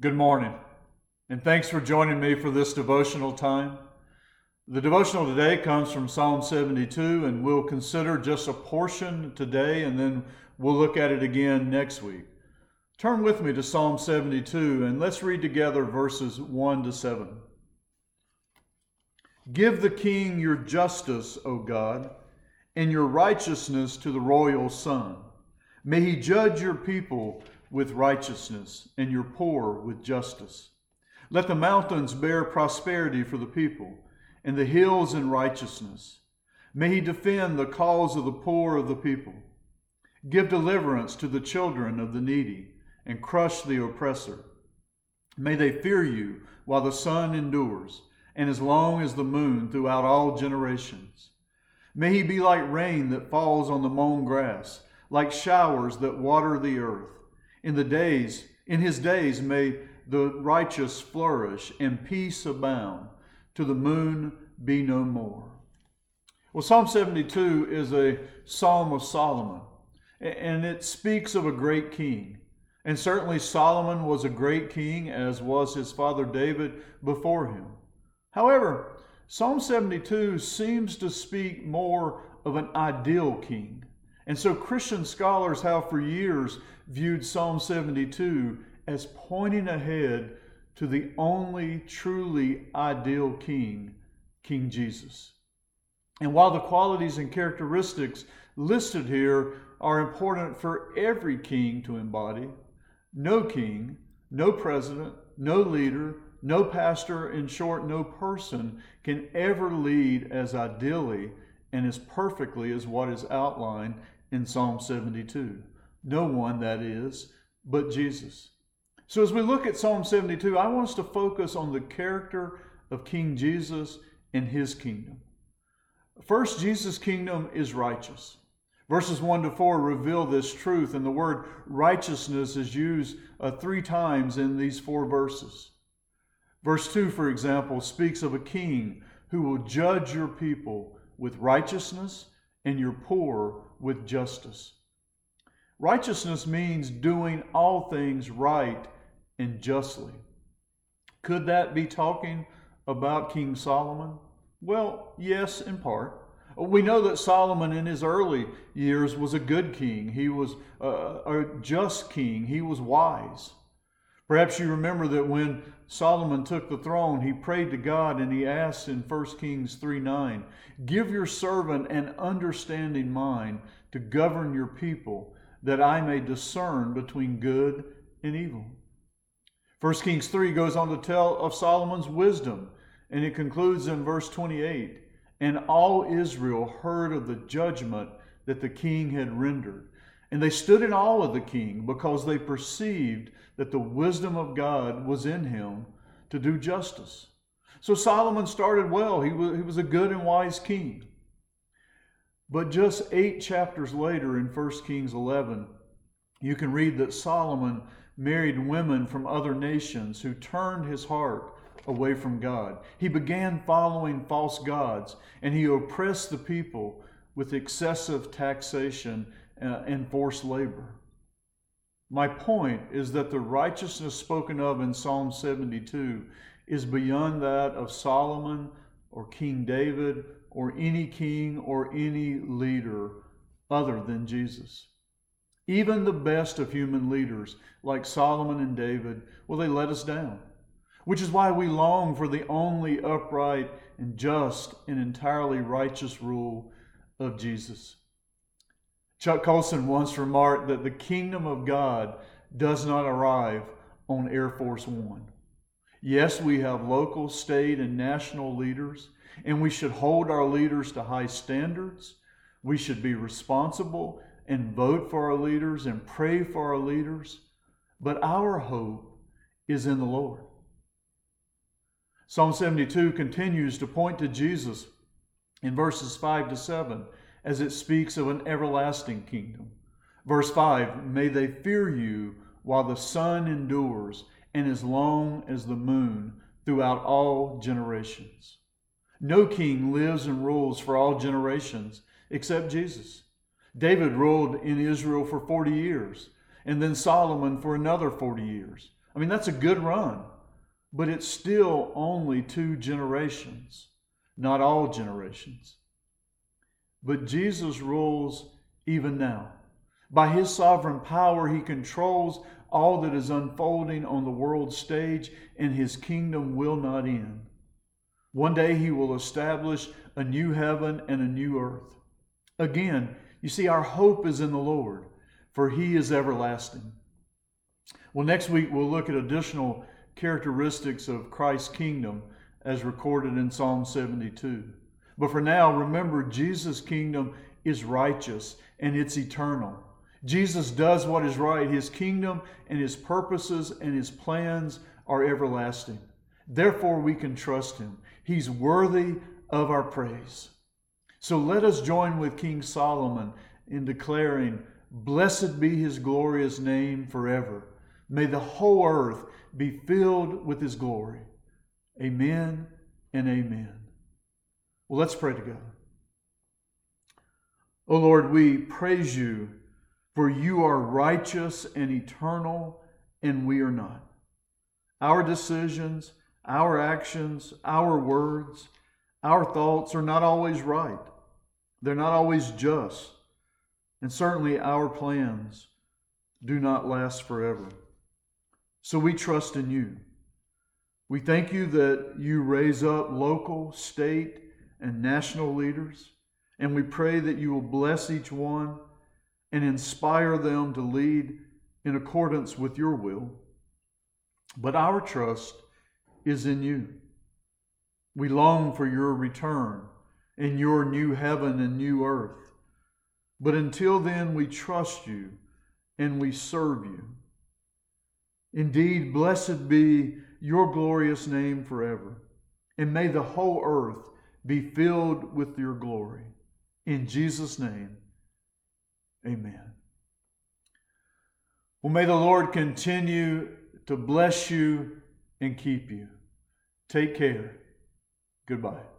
Good morning, and thanks for joining me for this devotional time. The devotional today comes from Psalm 72, and we'll consider just a portion today, and then we'll look at it again next week. Turn with me to Psalm 72, and let's read together verses 1 to 7. Give the king your justice, O God, and your righteousness to the royal son. May he judge your people with righteousness and your poor with justice. Let the mountains bear prosperity for the people, and the hills in righteousness. May he defend the cause of the poor of the people. Give deliverance to the children of the needy, and crush the oppressor. May they fear you while the sun endures, and as long as the moon throughout all generations. May he be like rain that falls on the mown grass, like showers that water the earth. In the days, in his days may the righteous flourish and peace abound. To the moon be no more. Well, Psalm 72 is a psalm of Solomon, and it speaks of a great king. And certainly Solomon was a great king, as was his father David before him. However, Psalm 72 seems to speak more of an ideal king. And so Christian scholars have for years viewed Psalm 72 as pointing ahead to the only truly ideal king, King Jesus. And while the qualities and characteristics listed here are important for every king to embody, no king, no president, no leader, no pastor, in short, no person can ever lead as ideally and as perfectly as what is outlined in Psalm 72. No one, that is, but Jesus. So as we look at Psalm 72, I want us to focus on the character of King Jesus and his kingdom. First, Jesus' kingdom is righteous. Verses 1 to 4 reveal this truth, and the word righteousness is used uh, three times in these four verses. Verse 2, for example, speaks of a king who will judge your people with righteousness and your poor with justice. Righteousness means doing all things right and justly. Could that be talking about King Solomon? Well, yes, in part. We know that Solomon in his early years was a good king. He was a, a just king. He was wise. Perhaps you remember that when Solomon took the throne, he prayed to God and he asked in 1 Kings 3 9, Give your servant an understanding mind to govern your people that I may discern between good and evil. 1 Kings 3 goes on to tell of Solomon's wisdom, and it concludes in verse 28 And all Israel heard of the judgment that the king had rendered. And they stood in awe of the king because they perceived that the wisdom of God was in him to do justice. So Solomon started well. He was, he was a good and wise king. But just eight chapters later in 1 Kings 11, you can read that Solomon married women from other nations who turned his heart away from God. He began following false gods and he oppressed the people with excessive taxation uh, and forced labor. My point is that the righteousness spoken of in Psalm 72 is beyond that of Solomon or King David or any king or any leader other than Jesus. Even the best of human leaders, like Solomon and David, well, they let us down, which is why we long for the only upright and just and entirely righteous rule of Jesus. Chuck Colson once remarked that the kingdom of God does not arrive on Air Force One. Yes, we have local, state, and national leaders, and we should hold our leaders to high standards. We should be responsible and vote for our leaders and pray for our leaders. But our hope is in the Lord. Psalm 72 continues to point to Jesus in verses 5 to 7 as it speaks of an everlasting kingdom. Verse 5 May they fear you while the sun endures and as long as the moon throughout all generations. No king lives and rules for all generations except Jesus. David ruled in Israel for 40 years, and then Solomon for another 40 years, I mean, that's a good run, but it's still only two generations, not all generations. But Jesus rules even now. By his sovereign power, he controls all that is unfolding on the world stage, and his kingdom will not end. One day he will establish a new heaven and a new earth. Again, you see, our hope is in the Lord, for he is everlasting. Well, next week we'll look at additional characteristics of Christ's kingdom as recorded in Psalm 72. But for now, remember Jesus' kingdom is righteous and it's eternal. Jesus does what is right. His kingdom and his purposes and his plans are everlasting. Therefore, we can trust him. He's worthy of our praise. So let us join with King Solomon in declaring, Blessed be his glorious name forever. May the whole earth be filled with his glory. Amen and amen. Well, let's pray together. O oh Lord, we praise you, for you are righteous and eternal, and we are not. Our decisions, our actions, our words, our thoughts are not always right. They're not always just. And certainly our plans do not last forever. So we trust in you. We thank you that you raise up local, state, and national leaders, and we pray that you will bless each one and inspire them to lead in accordance with your will. But our trust is in you. We long for your return in your new heaven and new earth. But until then, we trust you and we serve you. Indeed, blessed be your glorious name forever, and may the whole earth be filled with your glory. In Jesus' name, amen. Well, may the Lord continue to bless you and keep you. Take care. Goodbye.